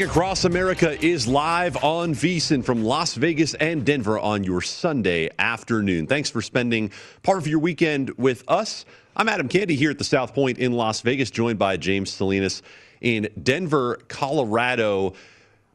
Betting Across America is live on VSIN from Las Vegas and Denver on your Sunday afternoon. Thanks for spending part of your weekend with us. I'm Adam Candy here at the South Point in Las Vegas, joined by James Salinas in Denver, Colorado.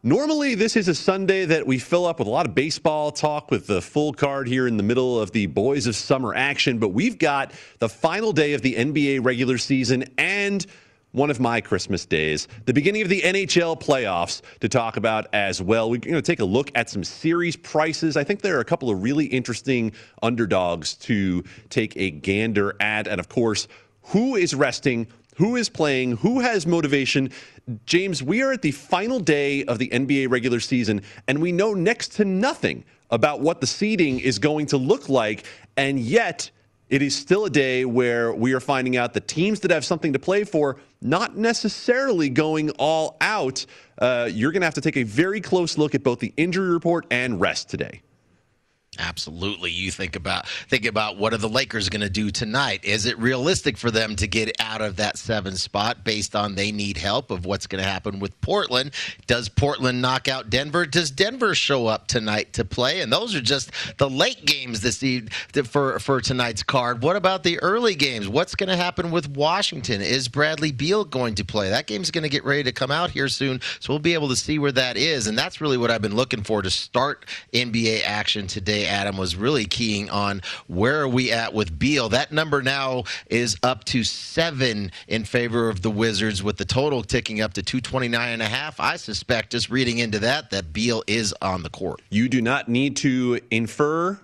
Normally, this is a Sunday that we fill up with a lot of baseball talk with the full card here in the middle of the Boys of Summer action, but we've got the final day of the NBA regular season and one of my Christmas days, the beginning of the NHL playoffs to talk about as well. We're going to take a look at some series prices. I think there are a couple of really interesting underdogs to take a gander at. And of course, who is resting? Who is playing? Who has motivation? James, we are at the final day of the NBA regular season, and we know next to nothing about what the seeding is going to look like. And yet, it is still a day where we are finding out the teams that have something to play for not necessarily going all out. Uh, you're going to have to take a very close look at both the injury report and rest today. Absolutely. You think about think about what are the Lakers going to do tonight? Is it realistic for them to get out of that 7 spot based on they need help of what's going to happen with Portland? Does Portland knock out Denver? Does Denver show up tonight to play? And those are just the late games this evening for for tonight's card. What about the early games? What's going to happen with Washington? Is Bradley Beal going to play? That game's going to get ready to come out here soon, so we'll be able to see where that is. And that's really what I've been looking for to start NBA action today Adam was really keying on where are we at with Beal. That number now is up to seven in favor of the Wizards, with the total ticking up to 229 and a half. I suspect, just reading into that, that Beal is on the court. You do not need to infer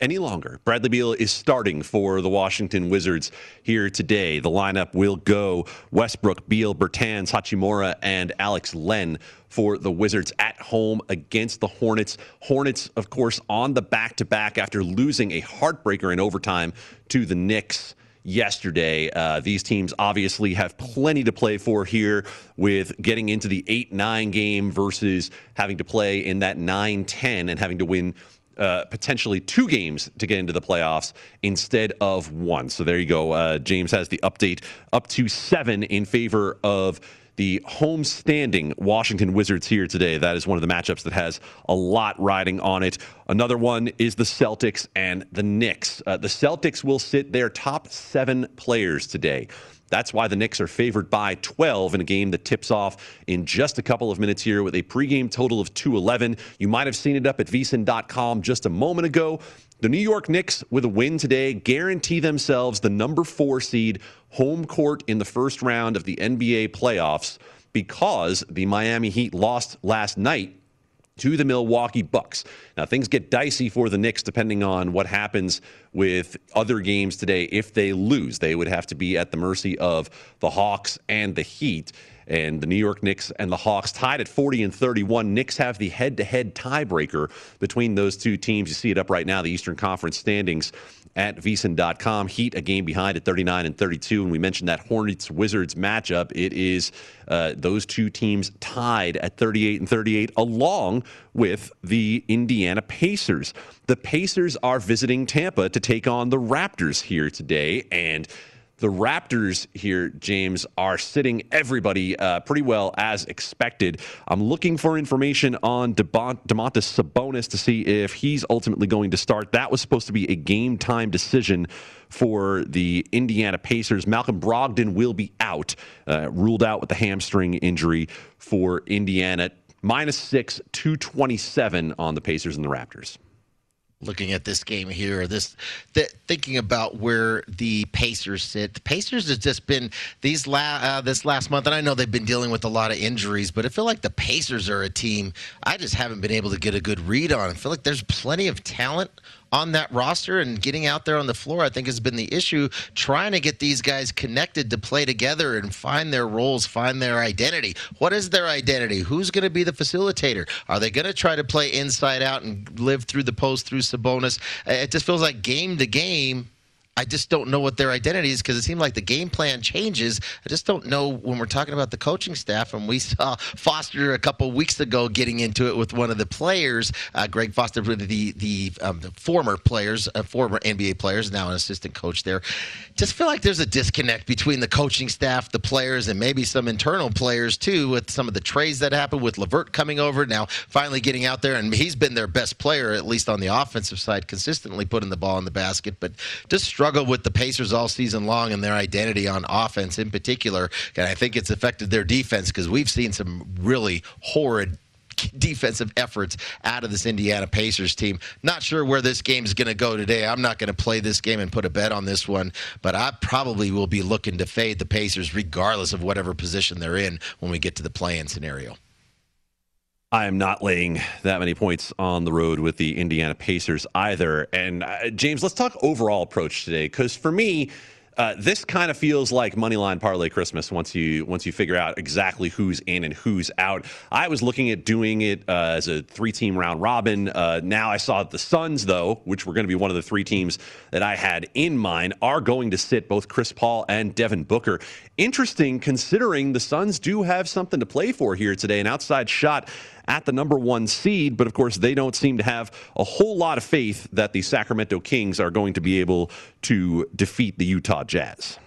any longer. Bradley Beal is starting for the Washington Wizards here today. The lineup will go Westbrook, Beal, Bertans, Hachimura, and Alex Len for the Wizards at home against the Hornets. Hornets, of course, on the back to back after losing a heartbreaker in overtime to the Knicks yesterday. Uh, these teams obviously have plenty to play for here with getting into the 8 9 game versus having to play in that 9 10 and having to win uh, potentially two games to get into the playoffs instead of one. So there you go. Uh, James has the update up to seven in favor of the home standing Washington Wizards here today. That is one of the matchups that has a lot riding on it. Another one is the Celtics and the Knicks. Uh, the Celtics will sit their top seven players today. That's why the Knicks are favored by 12 in a game that tips off in just a couple of minutes here with a pregame total of 211. You might have seen it up at vsin.com just a moment ago. The New York Knicks, with a win today, guarantee themselves the number four seed home court in the first round of the NBA playoffs because the Miami Heat lost last night to the Milwaukee Bucks. Now, things get dicey for the Knicks depending on what happens with other games today. If they lose, they would have to be at the mercy of the Hawks and the Heat. And the New York Knicks and the Hawks tied at 40 and 31. Knicks have the head to head tiebreaker between those two teams. You see it up right now, the Eastern Conference standings at vsin.com. Heat a game behind at 39 and 32. And we mentioned that Hornets Wizards matchup. It is uh, those two teams tied at 38 and 38, along with the Indiana Pacers. The Pacers are visiting Tampa to take on the Raptors here today. And the Raptors here, James, are sitting everybody uh, pretty well as expected. I'm looking for information on DeMont- Domantas Sabonis to see if he's ultimately going to start. That was supposed to be a game time decision for the Indiana Pacers. Malcolm Brogdon will be out, uh, ruled out with the hamstring injury for Indiana. Minus six, 227 on the Pacers and the Raptors looking at this game here, or this th- thinking about where the Pacers sit. The Pacers has just been these la- uh, this last month, and I know they've been dealing with a lot of injuries, but I feel like the Pacers are a team I just haven't been able to get a good read on. I feel like there's plenty of talent on that roster and getting out there on the floor, I think, has been the issue. Trying to get these guys connected to play together and find their roles, find their identity. What is their identity? Who's going to be the facilitator? Are they going to try to play inside out and live through the post through Sabonis? It just feels like game to game I just don't know what their identity is because it seemed like the game plan changes. I just don't know when we're talking about the coaching staff. And we saw Foster a couple weeks ago getting into it with one of the players, uh, Greg Foster, the the, um, the former players, uh, former NBA players, now an assistant coach there. Just feel like there's a disconnect between the coaching staff, the players, and maybe some internal players too, with some of the trades that happened with LeVert coming over now, finally getting out there, and he's been their best player at least on the offensive side, consistently putting the ball in the basket, but just struggled with the Pacers all season long and their identity on offense in particular. And I think it's affected their defense because we've seen some really horrid defensive efforts out of this Indiana Pacers team. Not sure where this game is going to go today. I'm not going to play this game and put a bet on this one, but I probably will be looking to fade the Pacers regardless of whatever position they're in when we get to the play-in scenario. I am not laying that many points on the road with the Indiana Pacers either. And uh, James, let's talk overall approach today because for me, uh, this kind of feels like moneyline parlay Christmas once you once you figure out exactly who's in and who's out. I was looking at doing it uh, as a three team round robin. Uh, now I saw the Suns though, which were going to be one of the three teams that I had in mind, are going to sit both Chris Paul and Devin Booker. Interesting considering the Suns do have something to play for here today, an outside shot at the number one seed. But of course, they don't seem to have a whole lot of faith that the Sacramento Kings are going to be able to defeat the Utah Jazz.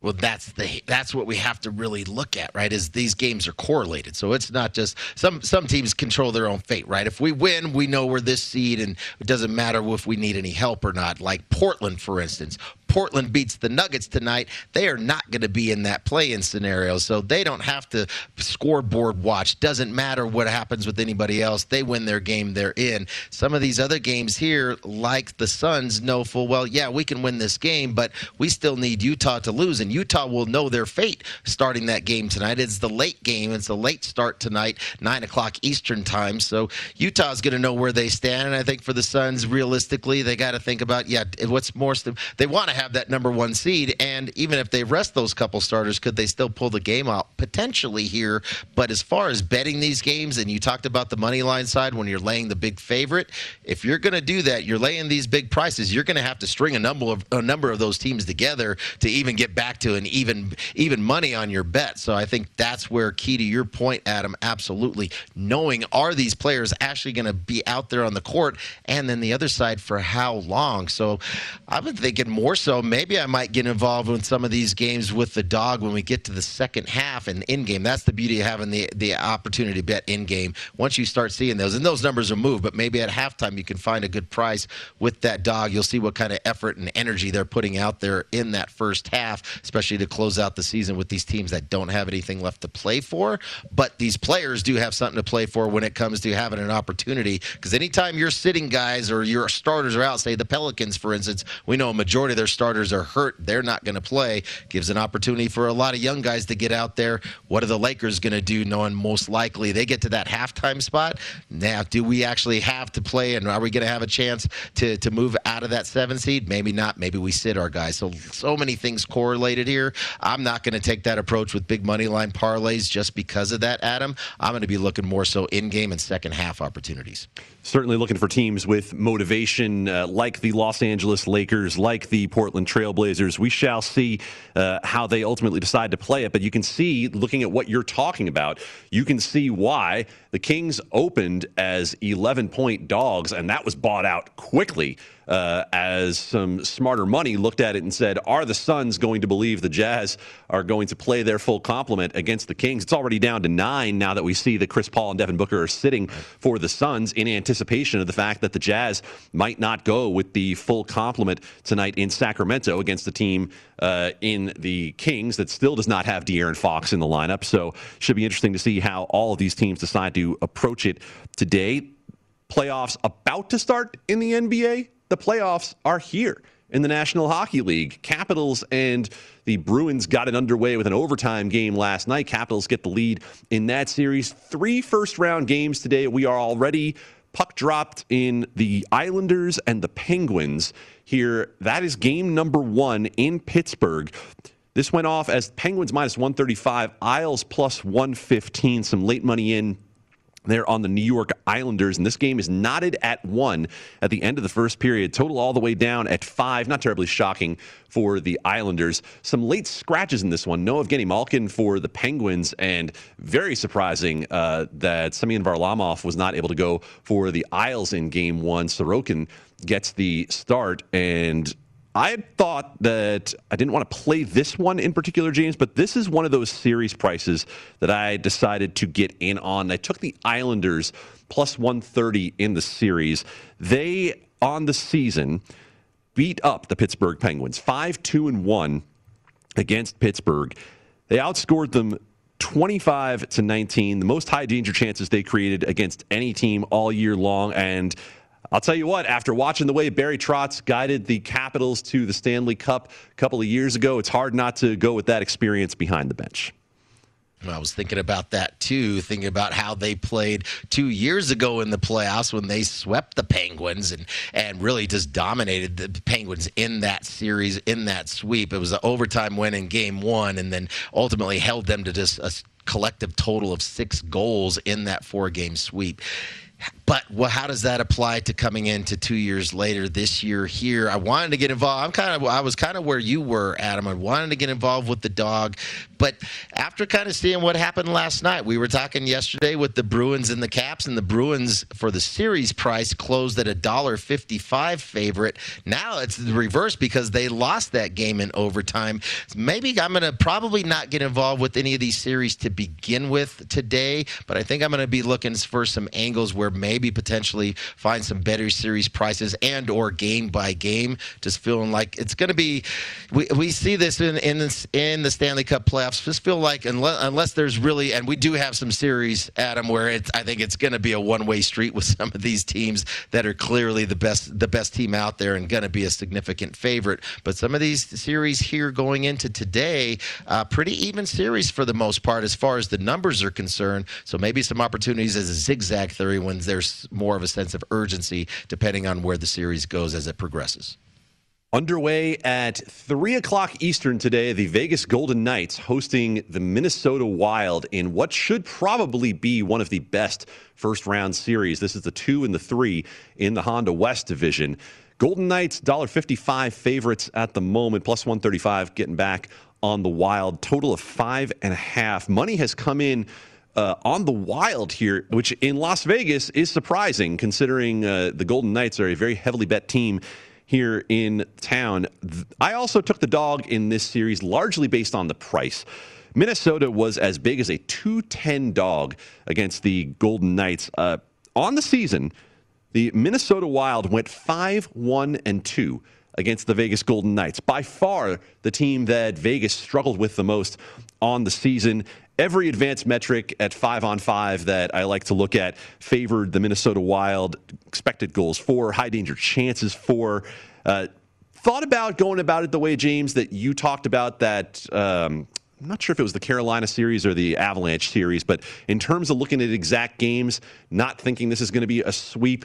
Well, that's the that's what we have to really look at, right? Is these games are correlated, so it's not just some some teams control their own fate, right? If we win, we know we're this seed, and it doesn't matter if we need any help or not. Like Portland, for instance, Portland beats the Nuggets tonight, they are not going to be in that play-in scenario. So they don't have to scoreboard watch. Doesn't matter what happens with anybody else. They win their game, they're in. Some of these other games here, like the Suns, know full well, yeah, we can win this game, but we still need Utah to lose, and Utah will know their fate starting that game tonight. It's the late game. It's a late start tonight, nine o'clock Eastern time. So Utah's going to know where they stand, and I think for the Suns, realistically, they got to think about, yeah, what's more. They want to have that number one seed. And even if they rest those couple starters, could they still pull the game out potentially here? But as far as betting these games, and you talked about the money line side when you're laying the big favorite, if you're going to do that, you're laying these big prices. You're going to have to string a number of a number of those teams together to even get back to an even even money on your bet. So I think that's where key to your point, Adam. Absolutely knowing are these players actually going to be out there on the court, and then the other side for how long. So I've been thinking more so so maybe I might get involved in some of these games with the dog when we get to the second half and in game. That's the beauty of having the the opportunity to bet in game. Once you start seeing those, and those numbers will move, but maybe at halftime you can find a good price with that dog. You'll see what kind of effort and energy they're putting out there in that first half, especially to close out the season with these teams that don't have anything left to play for. But these players do have something to play for when it comes to having an opportunity. Because anytime you're sitting guys or your starters are out, say the Pelicans, for instance, we know a majority of their starters are hurt. They're not going to play. Gives an opportunity for a lot of young guys to get out there. What are the Lakers going to do, knowing most likely they get to that halftime spot? Now, do we actually have to play, and are we going to have a chance to, to move out of that seven seed? Maybe not. Maybe we sit our guys. So, so many things correlated here. I'm not going to take that approach with big money line parlays just because of that, Adam. I'm going to be looking more so in game and second half opportunities. Certainly looking for teams with motivation, uh, like the Los Angeles Lakers, like the Portland Trailblazers. We shall see uh, how they ultimately decide to play it. But you can see, looking at what you're talking about, you can see why the Kings opened as 11 point dogs, and that was bought out quickly uh, as some smarter money looked at it and said, Are the Suns going to believe the Jazz are going to play their full complement against the Kings? It's already down to nine now that we see that Chris Paul and Devin Booker are sitting for the Suns in anticipation of the fact that the Jazz might not go with the full complement tonight in Sacramento against the team uh, in the Kings that still does not have De'Aaron Fox in the lineup. So, should be interesting to see how all of these teams decide to approach it today. Playoffs about to start in the NBA the playoffs are here in the National Hockey League. Capitals and the Bruins got it underway with an overtime game last night. Capitals get the lead in that series. Three first round games today. We are already puck dropped in the Islanders and the Penguins here. That is game number one in Pittsburgh. This went off as Penguins minus 135, Isles plus 115. Some late money in They're on the New York Islanders, and this game is knotted at one at the end of the first period. Total all the way down at five. Not terribly shocking for the Islanders. Some late scratches in this one. No Evgeny Malkin for the Penguins, and very surprising uh, that Semyon Varlamov was not able to go for the Isles in game one. Sorokin gets the start, and I had thought that I didn't want to play this one in particular, James, but this is one of those series prices that I decided to get in on. I took the Islanders plus 130 in the series. They, on the season, beat up the Pittsburgh Penguins 5 2 and 1 against Pittsburgh. They outscored them 25 to 19, the most high danger chances they created against any team all year long. And I'll tell you what, after watching the way Barry Trotz guided the Capitals to the Stanley Cup a couple of years ago, it's hard not to go with that experience behind the bench. I was thinking about that too, thinking about how they played two years ago in the playoffs when they swept the Penguins and, and really just dominated the Penguins in that series, in that sweep. It was an overtime win in game one and then ultimately held them to just a collective total of six goals in that four game sweep. But well, how does that apply to coming into two years later this year here? I wanted to get involved. I'm kind of I was kind of where you were, Adam. I wanted to get involved with the dog, but after kind of seeing what happened last night, we were talking yesterday with the Bruins and the Caps, and the Bruins for the series price closed at a dollar fifty-five favorite. Now it's the reverse because they lost that game in overtime. Maybe I'm to probably not get involved with any of these series to begin with today, but I think I'm to be looking for some angles where maybe maybe potentially find some better series prices and or game by game. Just feeling like it's going to be. We, we see this in in, in the Stanley Cup playoffs. Just feel like unless, unless there's really and we do have some series, Adam, where it's I think it's going to be a one way street with some of these teams that are clearly the best the best team out there and going to be a significant favorite. But some of these series here going into today, uh, pretty even series for the most part as far as the numbers are concerned. So maybe some opportunities as a zigzag theory when there's more of a sense of urgency depending on where the series goes as it progresses. Underway at 3 o'clock Eastern today, the Vegas Golden Knights hosting the Minnesota Wild in what should probably be one of the best first round series. This is the two and the three in the Honda West division. Golden Knights, $1.55 favorites at the moment, plus 135 getting back on the Wild. Total of five and a half. Money has come in uh, on the Wild here, which in Las Vegas is surprising considering uh, the Golden Knights are a very heavily bet team here in town. I also took the dog in this series largely based on the price. Minnesota was as big as a 210 dog against the Golden Knights. Uh, on the season, the Minnesota Wild went 5 1 and 2 against the Vegas Golden Knights. By far the team that Vegas struggled with the most on the season every advanced metric at five on five that I like to look at favored the Minnesota Wild. Expected goals for, high danger chances for. Uh, thought about going about it the way, James, that you talked about that. Um, I'm not sure if it was the Carolina series or the Avalanche series, but in terms of looking at exact games, not thinking this is going to be a sweep,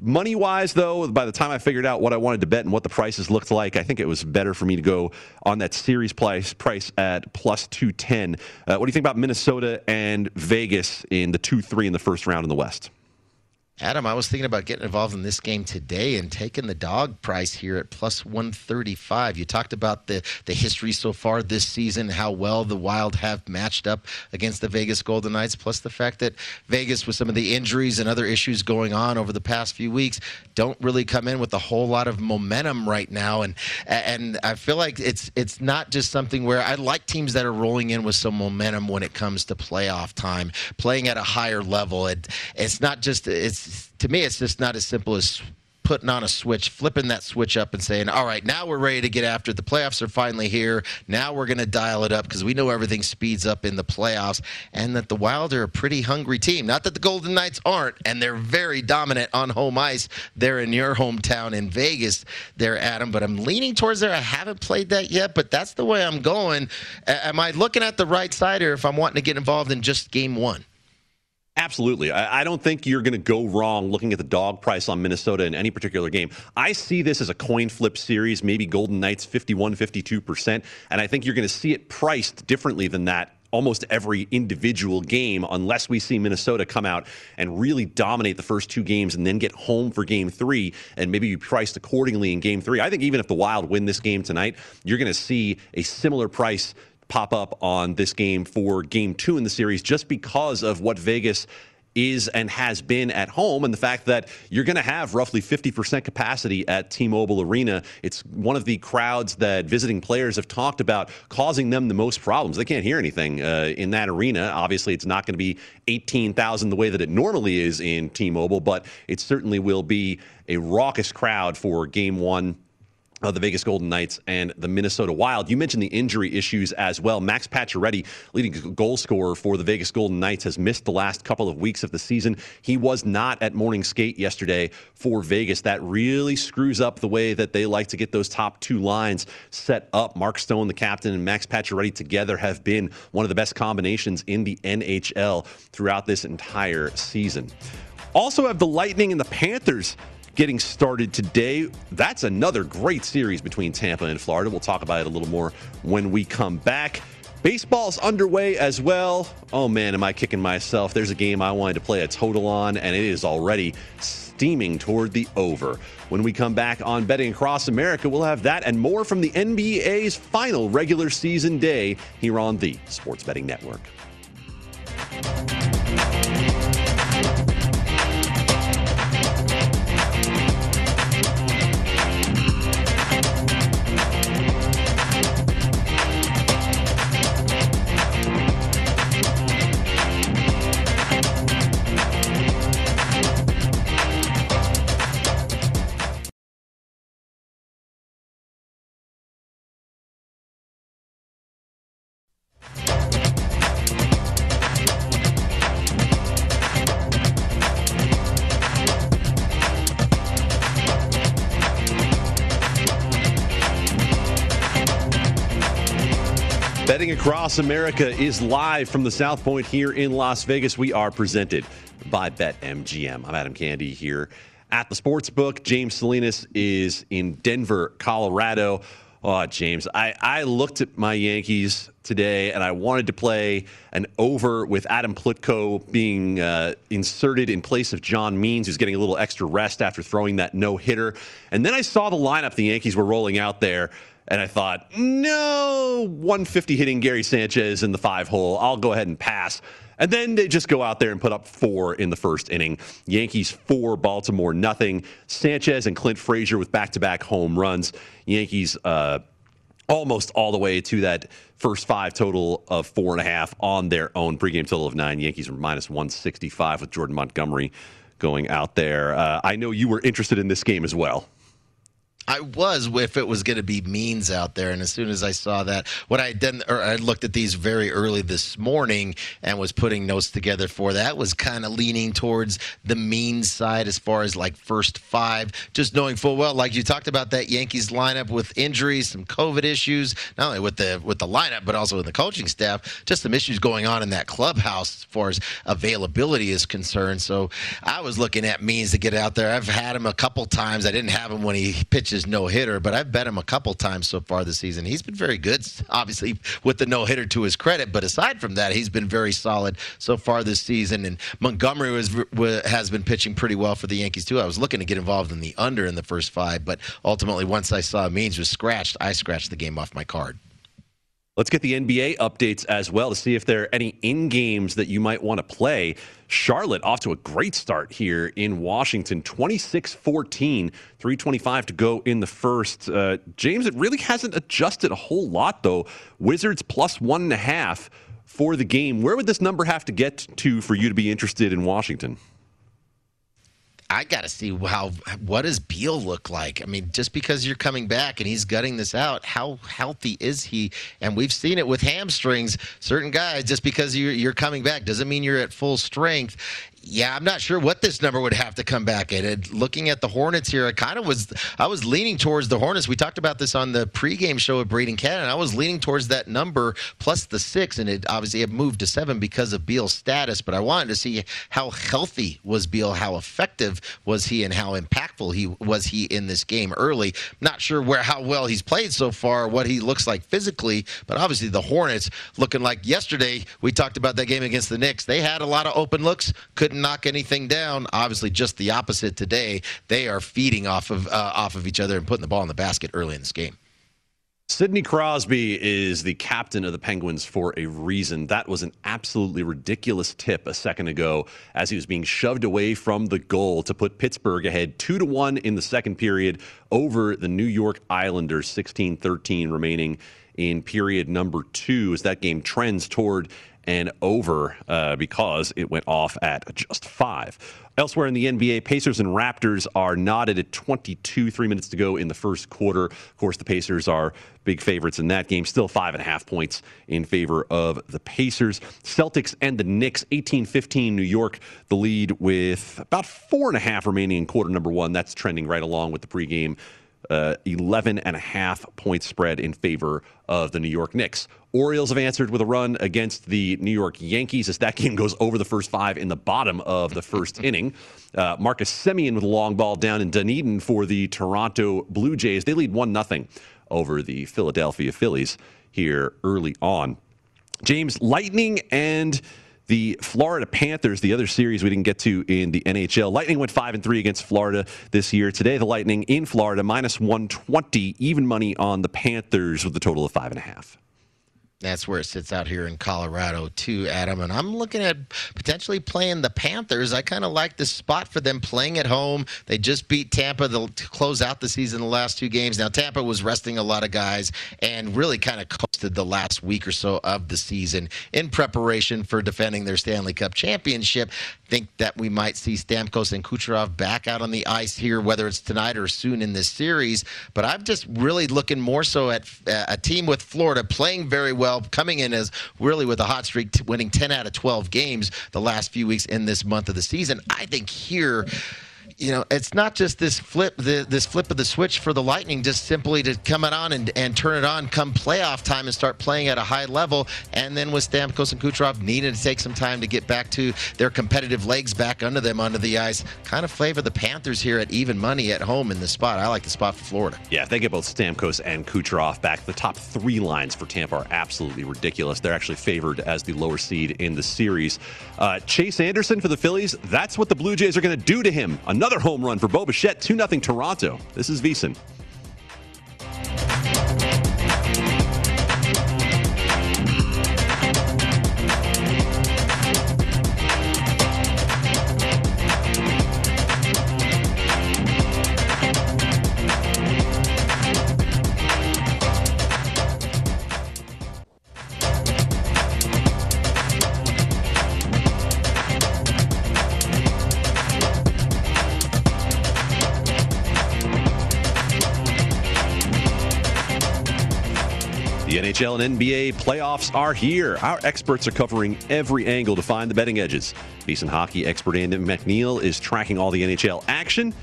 Money wise, though, by the time I figured out what I wanted to bet and what the prices looked like, I think it was better for me to go on that series price price at plus 210. Uh, what do you think about Minnesota and Vegas in the 2 3 in the first round in the West? Adam, I was thinking about getting involved in this game today and taking the dog price here at plus 135. You talked about the, the history so far this season, how well the Wild have matched up against the Vegas Golden Knights, plus the fact that Vegas, with some of the injuries and other issues going on over the past few weeks, don't really come in with a whole lot of momentum right now. And and I feel like it's it's not just something where I like teams that are rolling in with some momentum when it comes to playoff time, playing at a higher level. It, it's not just it's to me, it's just not as simple as putting on a switch, flipping that switch up and saying, all right, now we're ready to get after it. The playoffs are finally here. Now we're going to dial it up because we know everything speeds up in the playoffs and that the Wild are a pretty hungry team. Not that the Golden Knights aren't, and they're very dominant on home ice They're in your hometown in Vegas there, Adam, but I'm leaning towards there. I haven't played that yet, but that's the way I'm going. am I looking at the right side or if I'm wanting to get involved in just game one? Absolutely. I, I don't think you're going to go wrong looking at the dog price on Minnesota in any particular game. I see this as a coin flip series, maybe Golden Knights 51, 52%. And I think you're going to see it priced differently than that almost every individual game unless we see Minnesota come out and really dominate the first two games and then get home for game three and maybe be priced accordingly in game three. I think even if the Wild win this game tonight, you're going to see a similar price pop up on this game for game two in the series just because of what Vegas is and has been at home, and the fact that you're going to have roughly 50% capacity at T Mobile Arena. It's one of the crowds that visiting players have talked about causing them the most problems. They can't hear anything uh, in that arena. Obviously, it's not going to be 18,000 the way that it normally is in T Mobile, but it certainly will be a raucous crowd for game one of the Vegas Golden Knights and the Minnesota Wild. You mentioned the injury issues as well. Max Pacioretty, leading goal scorer for the Vegas Golden Knights, has missed the last couple of weeks of the season. He was not at morning skate yesterday for Vegas. That really screws up the way that they like to get those top two lines set up. Mark Stone, the captain, and Max Pacioretty together have been one of the best combinations in the NHL throughout this entire season. Also have the Lightning and the Panthers getting started today. That's another great series between Tampa and Florida. We'll talk about it a little more when we come back. Baseball's underway as well. Oh man, am I kicking myself? There's a game I wanted to play a total on, and it is already steaming toward the over. When we come back on Betting Across America, we'll have that and more from the NBA's final regular season day here on the Sports Betting Network. Across America is live from the South Point here in Las Vegas. We are presented by BetMGM. I'm Adam Candy here at the Sportsbook. James Salinas is in Denver, Colorado. Oh, James, I, I looked at my Yankees today and I wanted to play an over with Adam Plutko being uh, inserted in place of John Means, who's getting a little extra rest after throwing that no hitter. And then I saw the lineup the Yankees were rolling out there. And I thought, no, 150 hitting Gary Sanchez in the five hole. I'll go ahead and pass. And then they just go out there and put up four in the first inning. Yankees four, Baltimore nothing. Sanchez and Clint Frazier with back to back home runs. Yankees uh, almost all the way to that first five total of four and a half on their own. Pregame total of nine. Yankees are minus 165 with Jordan Montgomery going out there. Uh, I know you were interested in this game as well. I was if it was going to be Means out there, and as soon as I saw that, what I then or I looked at these very early this morning and was putting notes together for that was kind of leaning towards the Means side as far as like first five, just knowing full well, like you talked about that Yankees lineup with injuries, some COVID issues, not only with the with the lineup but also with the coaching staff, just some issues going on in that clubhouse as far as availability is concerned. So I was looking at Means to get out there. I've had him a couple times. I didn't have him when he pitched his no hitter, but I've bet him a couple times so far this season. He's been very good, obviously, with the no hitter to his credit. But aside from that, he's been very solid so far this season. And Montgomery was, has been pitching pretty well for the Yankees, too. I was looking to get involved in the under in the first five, but ultimately, once I saw Means was scratched, I scratched the game off my card. Let's get the NBA updates as well to see if there are any in games that you might want to play. Charlotte off to a great start here in Washington 26 14, 325 to go in the first. Uh, James, it really hasn't adjusted a whole lot, though. Wizards plus one and a half for the game. Where would this number have to get to for you to be interested in Washington? I got to see how what does Beal look like? I mean, just because you're coming back and he's gutting this out, how healthy is he? And we've seen it with hamstrings. Certain guys, just because you're, you're coming back doesn't mean you're at full strength Yeah, I'm not sure what this number would have to come back at. It, looking at the Hornets here, I kind of was I was leaning towards the Hornets. We talked about this on the pregame show with Brady Kannon. I was leaning towards that number plus the six, and it obviously had moved to seven because of Beal's status. But I wanted to see how healthy was Beal, how effective was he, and how impactful he was he in this game early. Not sure where how well he's played so far, what he looks like physically, but obviously the Hornets looking like yesterday. We talked about that game against the Knicks. They had a lot of open looks, couldn't knock anything down. Obviously, just the opposite today. They are feeding off of uh, off of each other and putting the ball in the basket early in this game. Sidney Crosby is the captain of the Penguins for a reason. That was an absolutely ridiculous tip a second ago as he was being shoved away from the goal to put Pittsburgh ahead 2 to 1 in the second period over the New York Islanders 16-13 remaining in period number 2 as that game trends toward and over uh, because it went off at just five. Elsewhere in the NBA, Pacers and Raptors are knotted at 22, three minutes to go in the first quarter. Of course, the Pacers are big favorites in that game, still five and a half points in favor of the Pacers. Celtics and the Knicks, 18 15, New York, the lead with about four and a half remaining in quarter number one. That's trending right along with the pregame uh, 11 and a half point spread in favor of the New York Knicks. Orioles have answered with a run against the New York Yankees as that game goes over the first five in the bottom of the first inning. Uh, Marcus Semien with a long ball down in Dunedin for the Toronto Blue Jays. They lead 1 0 over the Philadelphia Phillies here early on. James, Lightning and the Florida Panthers, the other series we didn't get to in the NHL. Lightning went 5 and 3 against Florida this year. Today, the Lightning in Florida, minus 120, even money on the Panthers with a total of 5.5. That's where it sits out here in Colorado, too, Adam. And I'm looking at potentially playing the Panthers. I kind of like the spot for them playing at home. They just beat Tampa to close out the season the last two games. Now, Tampa was resting a lot of guys and really kind of coasted the last week or so of the season in preparation for defending their Stanley Cup championship. Think that we might see Stamkos and Kucherov back out on the ice here, whether it's tonight or soon in this series. But I'm just really looking more so at uh, a team with Florida playing very well coming in as really with a hot streak, winning 10 out of 12 games the last few weeks in this month of the season. I think here you know, it's not just this flip, the, this flip of the switch for the Lightning, just simply to come it on and, and turn it on come playoff time and start playing at a high level. And then with Stamkos and Kucherov needed to take some time to get back to their competitive legs back under them under the ice. Kind of flavor the Panthers here at even money at home in the spot. I like the spot for Florida. Yeah, if they get both Stamkos and Kucherov back, the top three lines for Tampa are absolutely ridiculous. They're actually favored as the lower seed in the series. Uh, Chase Anderson for the Phillies, that's what the Blue Jays are going to do to him. Another home run for Bo Bichette, 2 0 Toronto. This is VSIN. NHL and NBA playoffs are here. Our experts are covering every angle to find the betting edges. VSIN hockey expert Andy McNeil is tracking all the NHL action.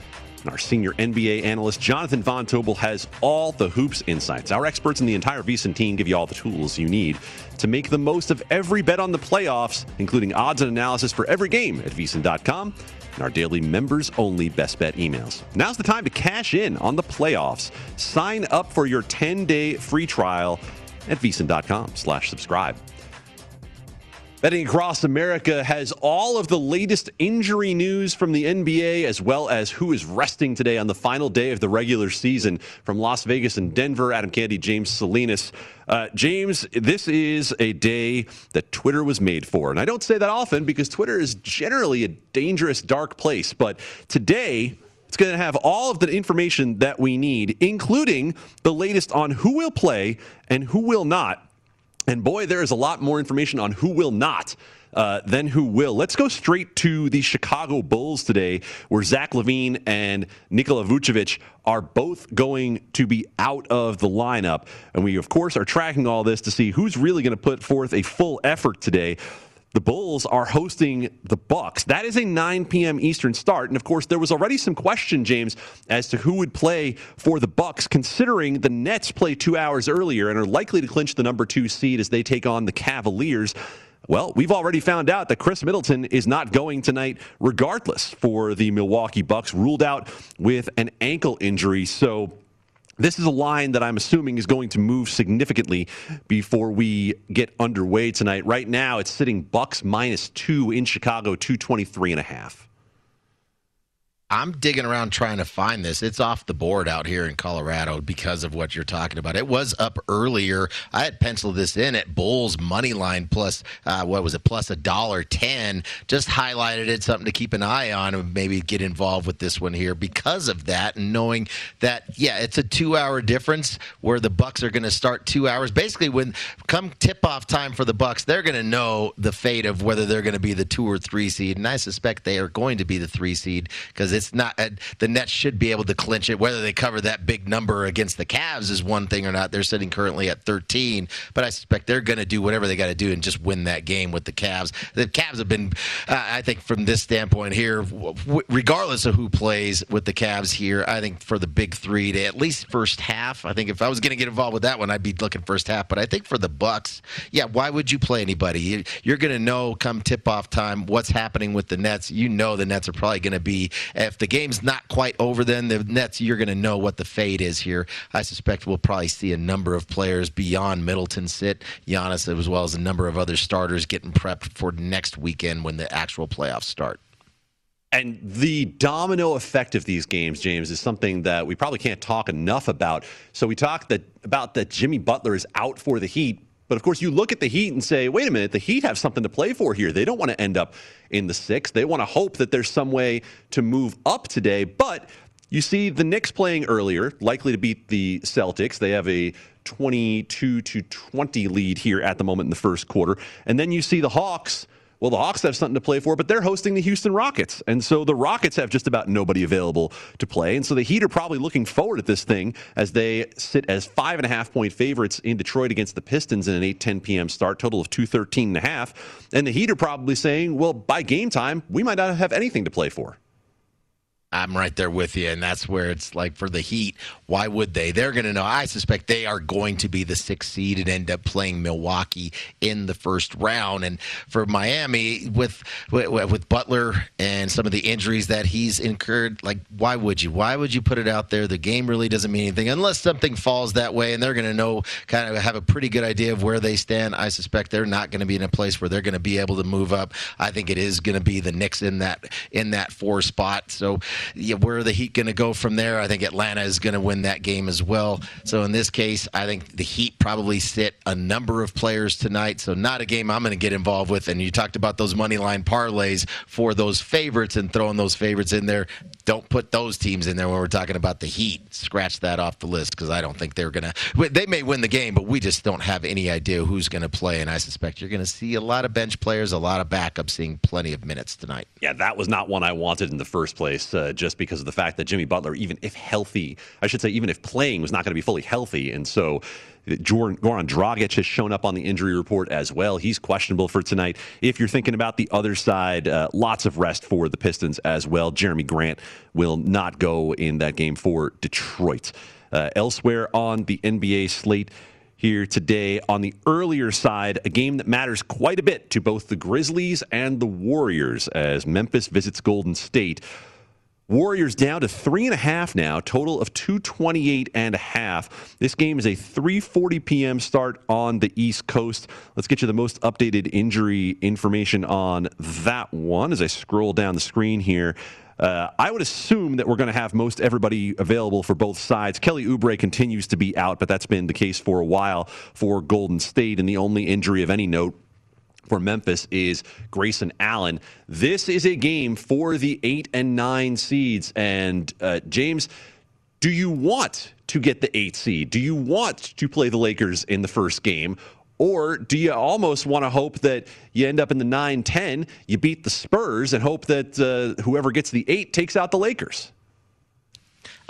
And our senior NBA analyst, Jonathan Von Tobel, has all the hoops insights. Our experts and the entire VSIN team give you all the tools you need to make the most of every bet on the playoffs, including odds and analysis for every game at VSIN.com and our daily members only best bet emails. Now's the time to cash in on the playoffs. Sign up for your 10 day free trial at VSIN.com slash subscribe. Betting Across America has all of the latest injury news from the NBA, as well as who is resting today on the final day of the regular season from Las Vegas and Denver. Adam Candy, James Salinas. Uh, James, this is a day that Twitter was made for. And I don't say that often because Twitter is generally a dangerous, dark place. But today, it's going to have all of the information that we need, including the latest on who will play and who will not. And boy, there is a lot more information on who will not. Uh, than who will. Let's go straight to the Chicago Bulls today, where Zach LaVine and Nikola Vucevic are both going to be out of the lineup. And we, of course, are tracking all this to see who's really going to put forth a full effort today. The Bulls are hosting the Bucks. That is a 9 p.m. Eastern start, and of course, there was already some question, James, as to who would play for the Bucks, considering the Nets play two hours earlier and are likely to clinch the number two seed as they take on the Cavaliers. Well, we've already found out that Khris Middleton is not going tonight, regardless, for the Milwaukee Bucks, ruled out with an ankle injury. So this is a line that I'm assuming is going to move significantly before we get underway tonight. Right now, it's sitting Bucks minus two in Chicago, 223 and a half. I'm digging around trying to find this. It's off the board out here in Colorado because of what you're talking about. It was up earlier. I had penciled this in at Bulls money line plus uh, what was it plus a dollar ten. Just highlighted it, something to keep an eye on, and maybe get involved with this one here because of that, and knowing that yeah, it's a two hour difference where the Bucks are going to start two hours. Basically, when come tip off time for the Bucks, they're going to know the fate of whether they're going to be the two or three seed, and I suspect they are going to be the three seed because it's not uh, the Nets should be able to clinch it. Whether they cover that big number against the Cavs is one thing or not. They're sitting currently at 13, but I suspect they're going to do whatever they got to do and just win that game with the Cavs. The Cavs have been, uh, I think, from this standpoint here, w- regardless of who plays with the Cavs here, I think for the big three to at least first half. I think if I was going to get involved with that one, I'd be looking first half. But I think for the Bucks, yeah, why would you play anybody? You're going to know come tip off time what's happening with the Nets. You know the Nets are probably going to be if the game's not quite over, then the Nets, you're going to know what the fate is here. I suspect we'll probably see a number of players beyond Middleton sit, Giannis, as well as a number of other starters getting prepped for next weekend when the actual playoffs start. And the domino effect of these games, James, is something that we probably can't talk enough about. So we talked that, about that Jimmy Butler is out for the Heat, but of course, you look at the Heat and say, wait a minute, the Heat have something to play for here. They don't want to end up in the six. They want to hope that there's some way to move up today. But you see the Knicks playing earlier, likely to beat the Celtics. They have a 22 to 20 lead here at the moment in the first quarter. And then you see the Hawks well, the Hawks have something to play for, but they're hosting the Houston Rockets. And so the Rockets have just about nobody available to play. And so the Heat are probably looking forward at this thing as they sit as five and a half point favorites in Detroit against the Pistons in an 8 10 p.m. start, total of 213 and a half. And the Heat are probably saying, well, by game time, we might not have anything to play for. I'm right there with you. And that's where it's like for the Heat, why would they? They're going to know. I suspect they are going to be the sixth seed and end up playing Milwaukee in the first round. And for Miami, with, with, with Butler and some of the injuries that he's incurred, like, why would you? Why would you put it out there? The game really doesn't mean anything unless something falls that way. And they're going to know, kind of have a pretty good idea of where they stand. I suspect they're not going to be in a place where they're going to be able to move up. I think it is going to be the Knicks in that in that four spot. So where are the Heat going to go from there? I think Atlanta is going to win that game as well. So in this case, I think the Heat probably sit a number of players tonight. So not a game I'm going to get involved with. And you talked about those money line parlays for those favorites and throwing those favorites in there. Don't put those teams in there when we're talking about the Heat. Scratch that off the list because I don't think they're going to. They may win the game, but we just don't have any idea who's going to play. And I suspect you're going to see a lot of bench players, a lot of backups seeing plenty of minutes tonight. Yeah, that was not one I wanted in the first place. Uh, just because of the fact that Jimmy Butler, even if healthy, I should say, even if playing, was not going to be fully healthy. And so Goran Dragic has shown up on the injury report as well. He's questionable for tonight. If you're thinking about the other side, uh, lots of rest for the Pistons as well. Jerami Grant will not go in that game for Detroit. Uh, elsewhere on the NBA slate, here today on the earlier side, a game that matters quite a bit to both the Grizzlies and the Warriors as Memphis visits Golden State. Warriors down to three and a half now, total of 228 and a half. This game is a 3:40 p.m. start on the East Coast. Let's get you the most updated injury information on that one as I scroll down the screen here. Uh, I would assume that we're going to have most everybody available for both sides. Kelly Oubre continues to be out, but that's been the case for a while for Golden State, and the only injury of any note for Memphis is Grayson Allen. This is a game for the eight and nine seeds. And uh, James, do you want to get the eight seed? Do you want to play the Lakers in the first game? Or do you almost want to hope that you end up in the 9 10, you beat the Spurs, and hope that uh, whoever gets the eight takes out the Lakers?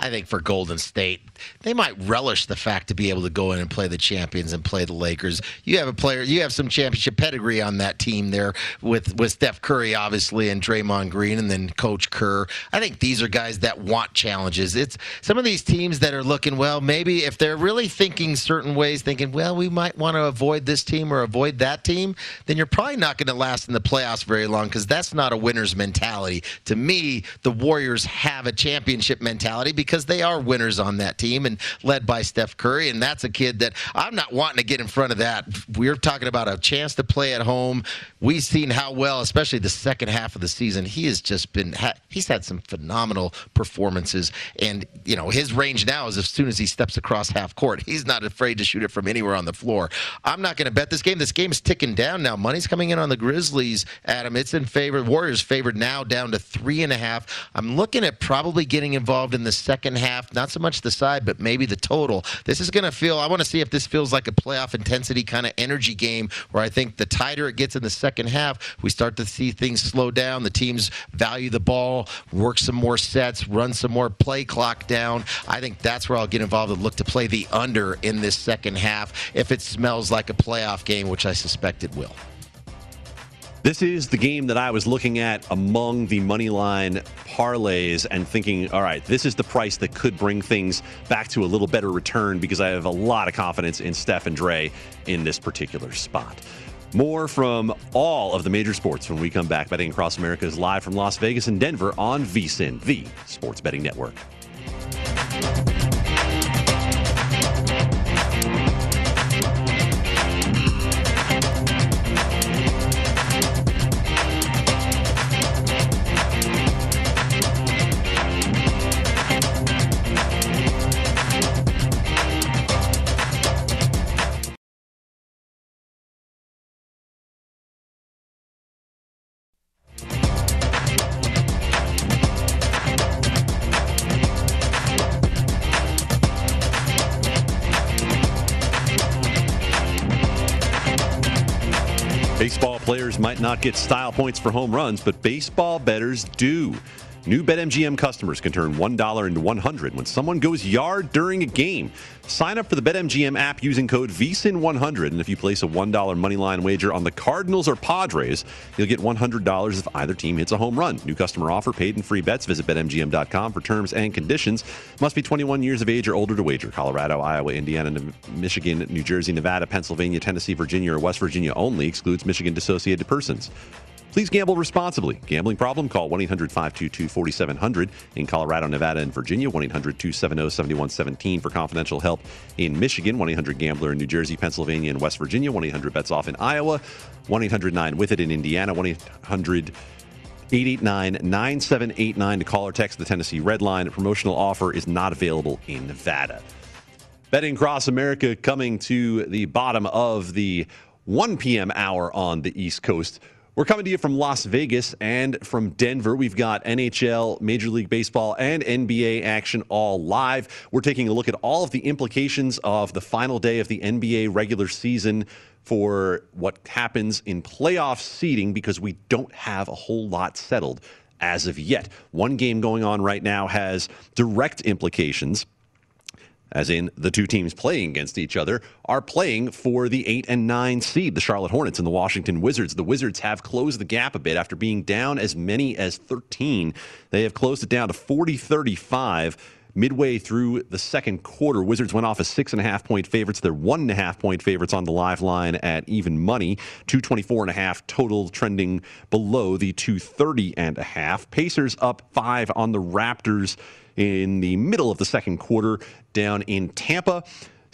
I think for Golden State, they might relish the fact to be able to go in and play the champions and play the Lakers. You have a player, you have some championship pedigree on that team there with with Steph Curry, obviously, and Draymond Green, and then Coach Kerr. I think these are guys that want challenges. It's some of these teams that are looking well. Maybe if they're really thinking certain ways, thinking, well, we might want to avoid this team or avoid that team, then you're probably not going to last in the playoffs very long because that's not a winner's mentality. To me, the Warriors have a championship mentality because because they are winners on that team and led by Steph Curry. And that's a kid that I'm not wanting to get in front of that. We're talking about a chance to play at home. We've seen how well, especially the second half of the season, he has just been, he's had some phenomenal performances. And, you know, his range now is as soon as he steps across half court, he's not afraid to shoot it from anywhere on the floor. I'm not going to bet this game. This game is ticking down now. Money's coming in on the Grizzlies, Adam. It's in favor. Warriors favored now down to three and a half. I'm looking at probably getting involved in the second second half, not so much the side, but maybe the total. This is going to feel, I want to see if this feels like a playoff intensity kind of energy game where I think the tighter it gets in the second half, we start to see things slow down. The teams value the ball, work some more sets, run some more play clock down. I think that's where I'll get involved and look to play the under in this second half if it smells like a playoff game, which I suspect it will. This is the game that I was looking at among the money line parlays and thinking, all right, this is the price that could bring things back to a little better return because I have a lot of confidence in Steph and Dre in this particular spot. More from all of the major sports when we come back. Betting Across America is live from Las Vegas and Denver on VSIN, the Sports Betting Network. Players might not get style points for home runs, but baseball bettors do. New BetMGM customers can turn $1 into 100 when someone goes yard during a game. Sign up for the BetMGM app using code VSIN100, and if you place a $1 moneyline wager on the Cardinals or Padres, you'll get $100 if either team hits a home run. New customer offer, paid and free bets. Visit BetMGM.com for terms and conditions. Must be 21 years of age or older to wager. Colorado, Iowa, Indiana, Michigan, New Jersey, Nevada, Pennsylvania, Tennessee, Virginia, or West Virginia only. Excludes Michigan dissociated persons. Please gamble responsibly. Gambling problem? Call 1 800 522 4700 in Colorado, Nevada, and Virginia. 1 800 270 7117 for confidential help in Michigan. 1 800 Gambler in New Jersey, Pennsylvania, and West Virginia. 1 800 Bets Off in Iowa. 1 800 9 with it in Indiana. 1 800 889 9789 to call or text the Tennessee Red Line. promotional offer is not available in Nevada. Betting Across America coming to the bottom of the 1 p.m. hour on the East Coast. We're coming to you from Las Vegas and from Denver. We've got NHL, Major League Baseball, and NBA action all live. We're taking a look at all of the implications of the final day of the NBA regular season for what happens in playoff seeding because we don't have a whole lot settled as of yet. One game going on right now has direct implications as in the two teams playing against each other, are playing for the 8 and 9 seed, the Charlotte Hornets and the Washington Wizards. The Wizards have closed the gap a bit after being down as many as 13. They have closed it down to 40 35 midway through the second quarter. Wizards went off as six and a half point favorites. They're one and a half point favorites on the live line at even money. 224 and a half total trending below the 230 and a half. Pacers up five on the Raptors in the middle of the second quarter down in Tampa.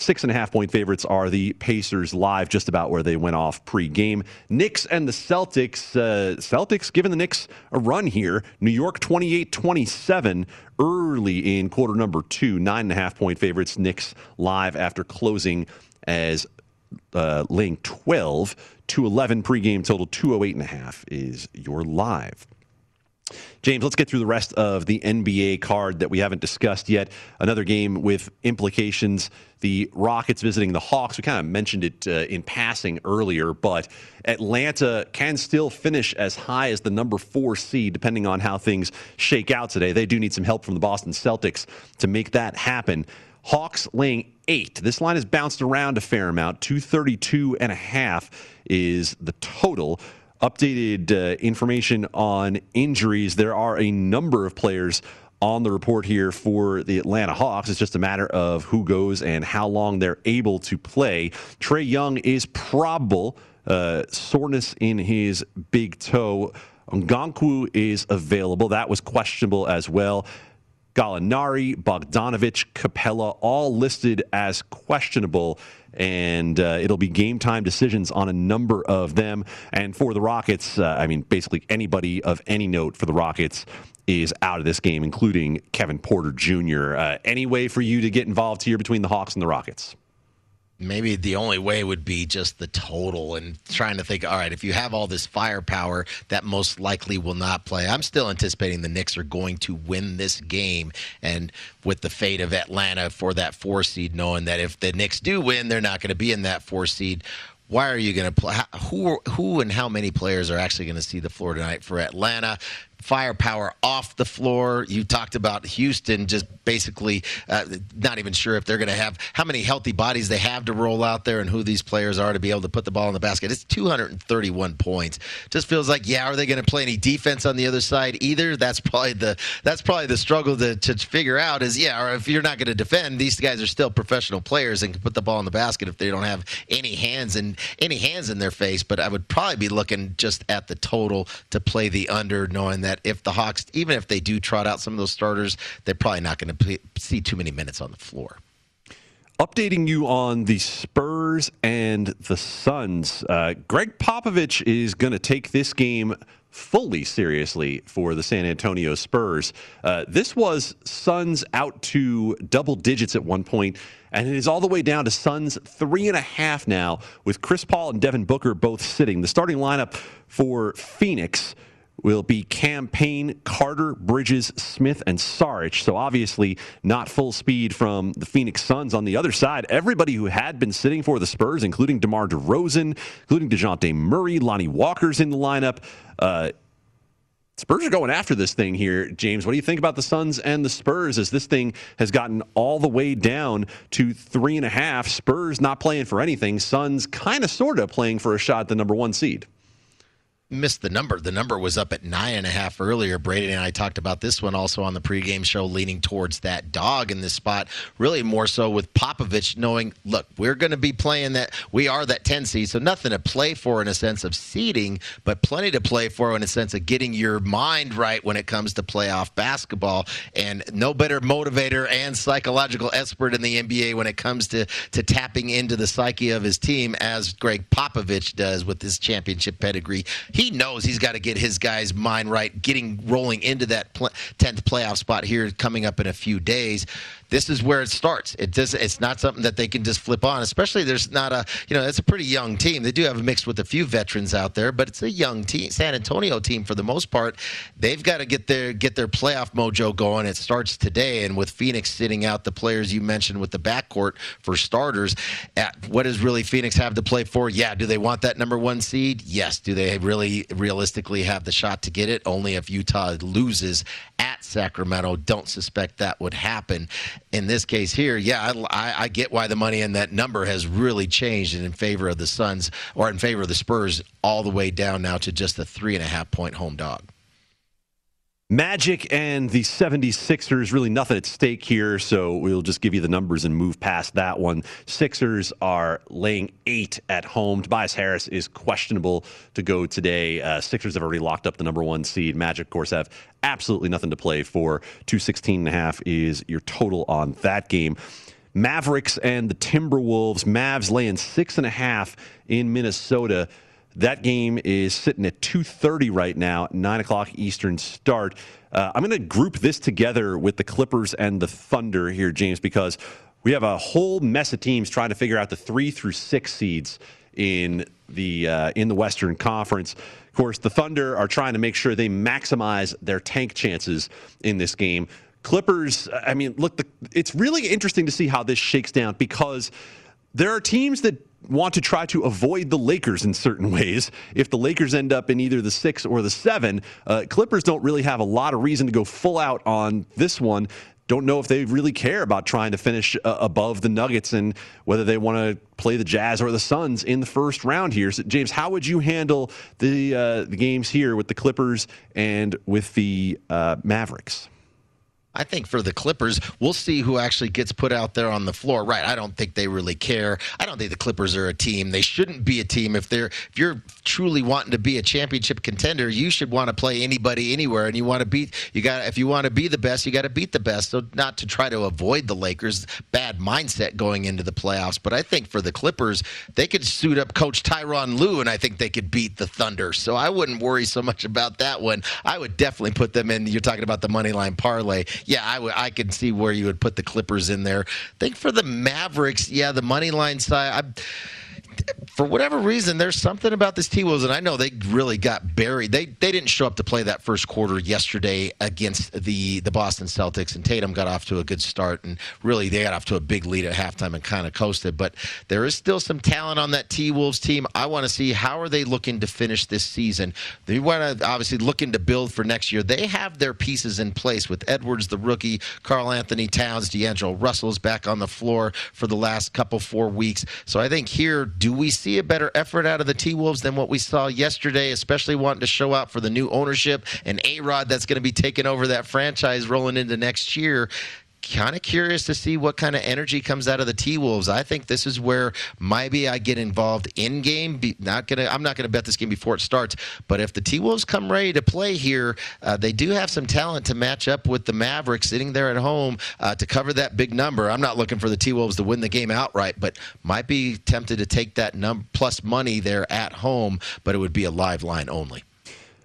Six and a half point favorites are the Pacers live, just about where they went off pre-game. Knicks and the Celtics. Uh, Celtics giving the Knicks a run here. New York 28-27 early in quarter number two. Nine and a half point favorites. Knicks live after closing as uh, laying 12 to 11 pregame total 208 and a half is your live. James, let's get through the rest of the NBA card that we haven't discussed yet. Another game with implications. The Rockets visiting the Hawks. We kind of mentioned it uh, in passing earlier, but Atlanta can still finish as high as the number four seed, depending on how things shake out today. They do need some help from the Boston Celtics to make that happen. Hawks laying eight. This line has bounced around a fair amount. 232 and a half is the total updated uh, information on injuries. There are a number of players on the report here for the Atlanta Hawks. It's just a matter of who goes and how long they're able to play. Trae Young is probable. Uh, soreness in his big toe. Okongwu is available. That was questionable as well. Gallinari, Bogdanovic, Capela, all listed as questionable and uh, it'll be game time decisions on a number of them. And for the Rockets, uh, I mean, basically anybody of any note for the Rockets is out of this game, including Kevin Porter Jr. Uh, any way for you to get involved here between the Hawks and the Rockets? Maybe the only way would be just the total and trying to think all right if you have all this firepower that most likely will not play i'm still anticipating the knicks are going to win this game and with the fate of atlanta for that four seed knowing that if the knicks do win they're not going to be in that four seed why are you going to play? Who, who, and how many players are actually going to see the floor tonight for Atlanta? Firepower off the floor. You talked about Houston just basically uh, not even sure if they're going to have how many healthy bodies they have to roll out there and who these players are to be able to put the ball in the basket. It's 231 points. Just feels like yeah, are they going to play any defense on the other side either? That's probably the that's probably the struggle to, to figure out is yeah, or if you're not going to defend, these guys are still professional players and can put the ball in the basket if they don't have any hands and any hands in their face. But I would probably be looking just at the total to play the under, knowing that that if the Hawks, even if they do trot out some of those starters, they're probably not going to see too many minutes on the floor. Updating you on the Spurs and the Suns. Uh, Gregg Popovich is going to take this game fully seriously for the San Antonio Spurs. Uh, this was Suns out to double digits at one point, and it is all the way down to Suns three and a half now, with Chris Paul and Devin Booker both sitting. The starting lineup for Phoenix will be Cam Payne Carter, Bridges, Smith, and Saric. So obviously not full speed from the Phoenix Suns on the other side. Everybody who had been sitting for the Spurs, including DeMar DeRozan, including Dejounte Murray, Lonnie Walker's in the lineup. Uh, Spurs are going after this thing here, James. What do you think about the Suns and the Spurs as this thing has gotten all the way down to three and a half? Spurs not playing for anything. Suns kind of, sort of playing for a shot at the number one seed missed the number. The number was up at nine and a half earlier. Brady and I talked about this one also on the pregame show, leaning towards that dog in this spot. Really more so with Popovich knowing, look, we're going to be playing that. We are that 10 seed, so nothing to play for in a sense of seeding, but plenty to play for in a sense of getting your mind right when it comes to playoff basketball. And no better motivator and psychological expert in the NBA when it comes to to tapping into the psyche of his team as Gregg Popovich does with his championship pedigree he knows he's got to get his guys' mind right, getting rolling into that 10th playoff spot here coming up in a few days this is where it starts. It does. It's not something that they can just flip on. Especially there's not a you know it's a pretty young team. They do have a mix with a few veterans out there, but it's a young team. San Antonio team for the most part. They've got to get their get their playoff mojo going. It starts today, and with Phoenix sitting out the players you mentioned with the backcourt for starters, at, what does really Phoenix have to play for? Yeah, do they want that number one seed? Yes. Do they really realistically have the shot to get it? Only if Utah loses at Sacramento. Don't suspect that would happen in this case here, yeah, I, I, get why the money in that number has really changed in favor of the Suns or in favor of the Spurs all the way down now to just a three and a half point home dog. Magic and the 76ers, really nothing at stake here, so we'll just give you the numbers and move past that one. Sixers are laying eight at home. Tobias Harris is questionable to go today. Uh, Sixers have already locked up the number one seed. Magic, of course, have absolutely nothing to play for. 216 and a half is your total on that game. Mavericks and the Timberwolves. Mavs laying six and a half in Minnesota. That game is sitting at 2:30 right now, nine o'clock Eastern start. Uh, I'm going to group this together with the Clippers and the Thunder here, James, because we have a whole mess of teams trying to figure out the three through six seeds in the uh, in the Western Conference. Of course, the Thunder are trying to make sure they maximize their tank chances in this game. Clippers, I mean, look, the, it's really interesting to see how this shakes down because there are teams that want to try to avoid the Lakers in certain ways. If the Lakers end up in either the six or the seven, uh, Clippers don't really have a lot of reason to go full out on this one. Don't know if they really care about trying to finish uh, above the Nuggets and whether they want to play the Jazz or the Suns in the first round here. So, James, how would you handle the uh, the games here with the Clippers and with the uh, Mavericks? I think for the Clippers, we'll see who actually gets put out there on the floor. Right. I don't think they really care. I don't think the Clippers are a team. They shouldn't be a team. If they're if you're truly wanting to be a championship contender, you should want to play anybody anywhere and you want to beat you got if you want to be the best, you got to beat the best. So not to try to avoid the Lakers, bad mindset going into the playoffs, but I think for the Clippers, they could suit up coach Tyronn Lue and I think they could beat the Thunder. So I wouldn't worry so much about that one. I would definitely put them in you're talking about the money line parlay yeah, I, w- I could see where you would put the Clippers in there. I think for the Mavericks, yeah, the money line side. I, for whatever reason, there's something about this T Wolves, and I know they really got buried. They they didn't show up to play that first quarter yesterday against the the Boston Celtics, and Tatum got off to a good start, and really they got off to a big lead at halftime and kind of coasted. But there is still some talent on that T Wolves team. I want to see how are they looking to finish this season. They want to obviously looking to build for next year. They have their pieces in place with Edwards, the rookie, Karl-Anthony Towns, D'Angelo Russell's back on the floor for the last couple four weeks. So I think here, do we see a better effort out of the T Wolves than what we saw yesterday, especially wanting to show out for the new ownership and A Rod that's going to be taking over that franchise rolling into next year kind of curious to see what kind of energy comes out of the T Wolves. I think this is where maybe I get involved in game. Be, not gonna, I'm not gonna bet this game before it starts. But if the T Wolves come ready to play here, uh, they do have some talent to match up with the Mavericks sitting there at home uh, to cover that big number. I'm not looking for the T Wolves to win the game outright, but might be tempted to take that num- plus money there at home. But it would be a live line only.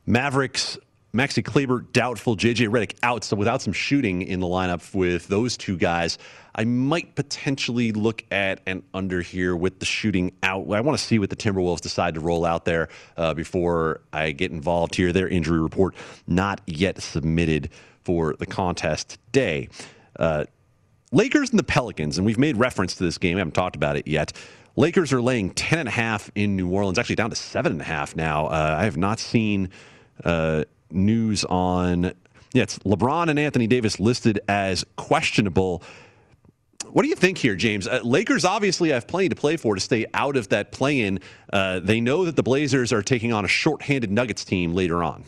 Mavericks Maxi Kleber doubtful, JJ Redick out. So without some shooting in the lineup with those two guys, I might potentially look at an under here with the shooting out. I want to see what the Timberwolves decide to roll out there uh, before I get involved here. Their injury report not yet submitted for the contest today. Uh, Lakers and the Pelicans, and we've made reference to this game. I haven't talked about it yet. Lakers are laying 10.5 in New Orleans, actually down to 7.5 now. Uh, I have not seen uh, news on yeah, it's LeBron and Anthony Davis listed as questionable. What do you think here, James? Uh, Lakers obviously have plenty to play for to stay out of that play-in. Uh, they know that the Blazers are taking on a short-handed Nuggets team later on.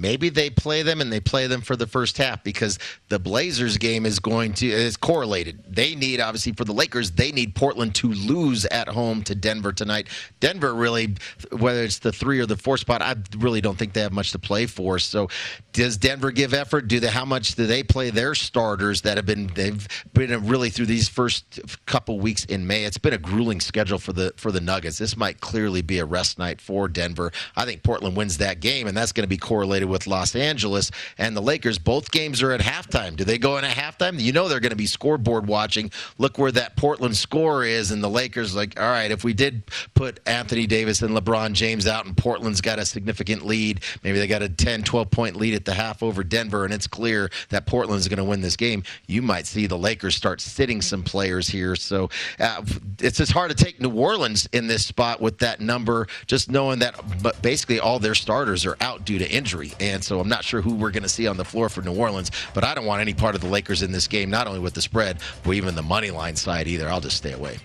Maybe they play them and they play them for the first half because the Blazers game is going to is correlated. They need obviously for the Lakers, they need Portland to lose at home to Denver tonight. Denver really whether it's the 3 or the 4 spot, I really don't think they have much to play for. So does Denver give effort? Do they how much do they play their starters that have been they've been really through these first couple weeks in May? It's been a grueling schedule for the for the Nuggets. This might clearly be a rest night for Denver. I think Portland wins that game and that's going to be correlated with Los Angeles and the Lakers. Both games are at halftime. Do they go in at halftime? You know they're going to be scoreboard watching. Look where that Portland score is, and the Lakers like, all right, if we did put Anthony Davis and LeBron James out, and Portland's got a significant lead, maybe they got a 10, 12 point lead at the half over Denver, and it's clear that Portland's going to win this game. You might see the Lakers start sitting some players here. So uh, it's just hard to take New Orleans in this spot with that number, just knowing that basically all their starters are out due to injury. And so I'm not sure who we're going to see on the floor for New Orleans, but I don't want any part of the Lakers in this game, not only with the spread, but even the money line side either. I'll just stay away.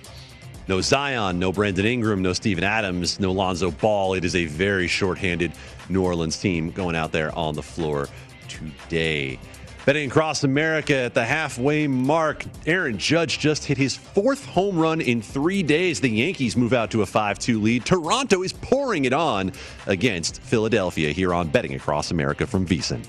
No Zion, no Brandon Ingram, no Steven Adams, no Lonzo Ball. It is a very shorthanded New Orleans team going out there on the floor today. Betting across America at the halfway mark, Aaron Judge just hit his fourth home run in three days. The Yankees move out to a 5 2 lead. Toronto is pouring it on against Philadelphia here on Betting Across America from VSIN.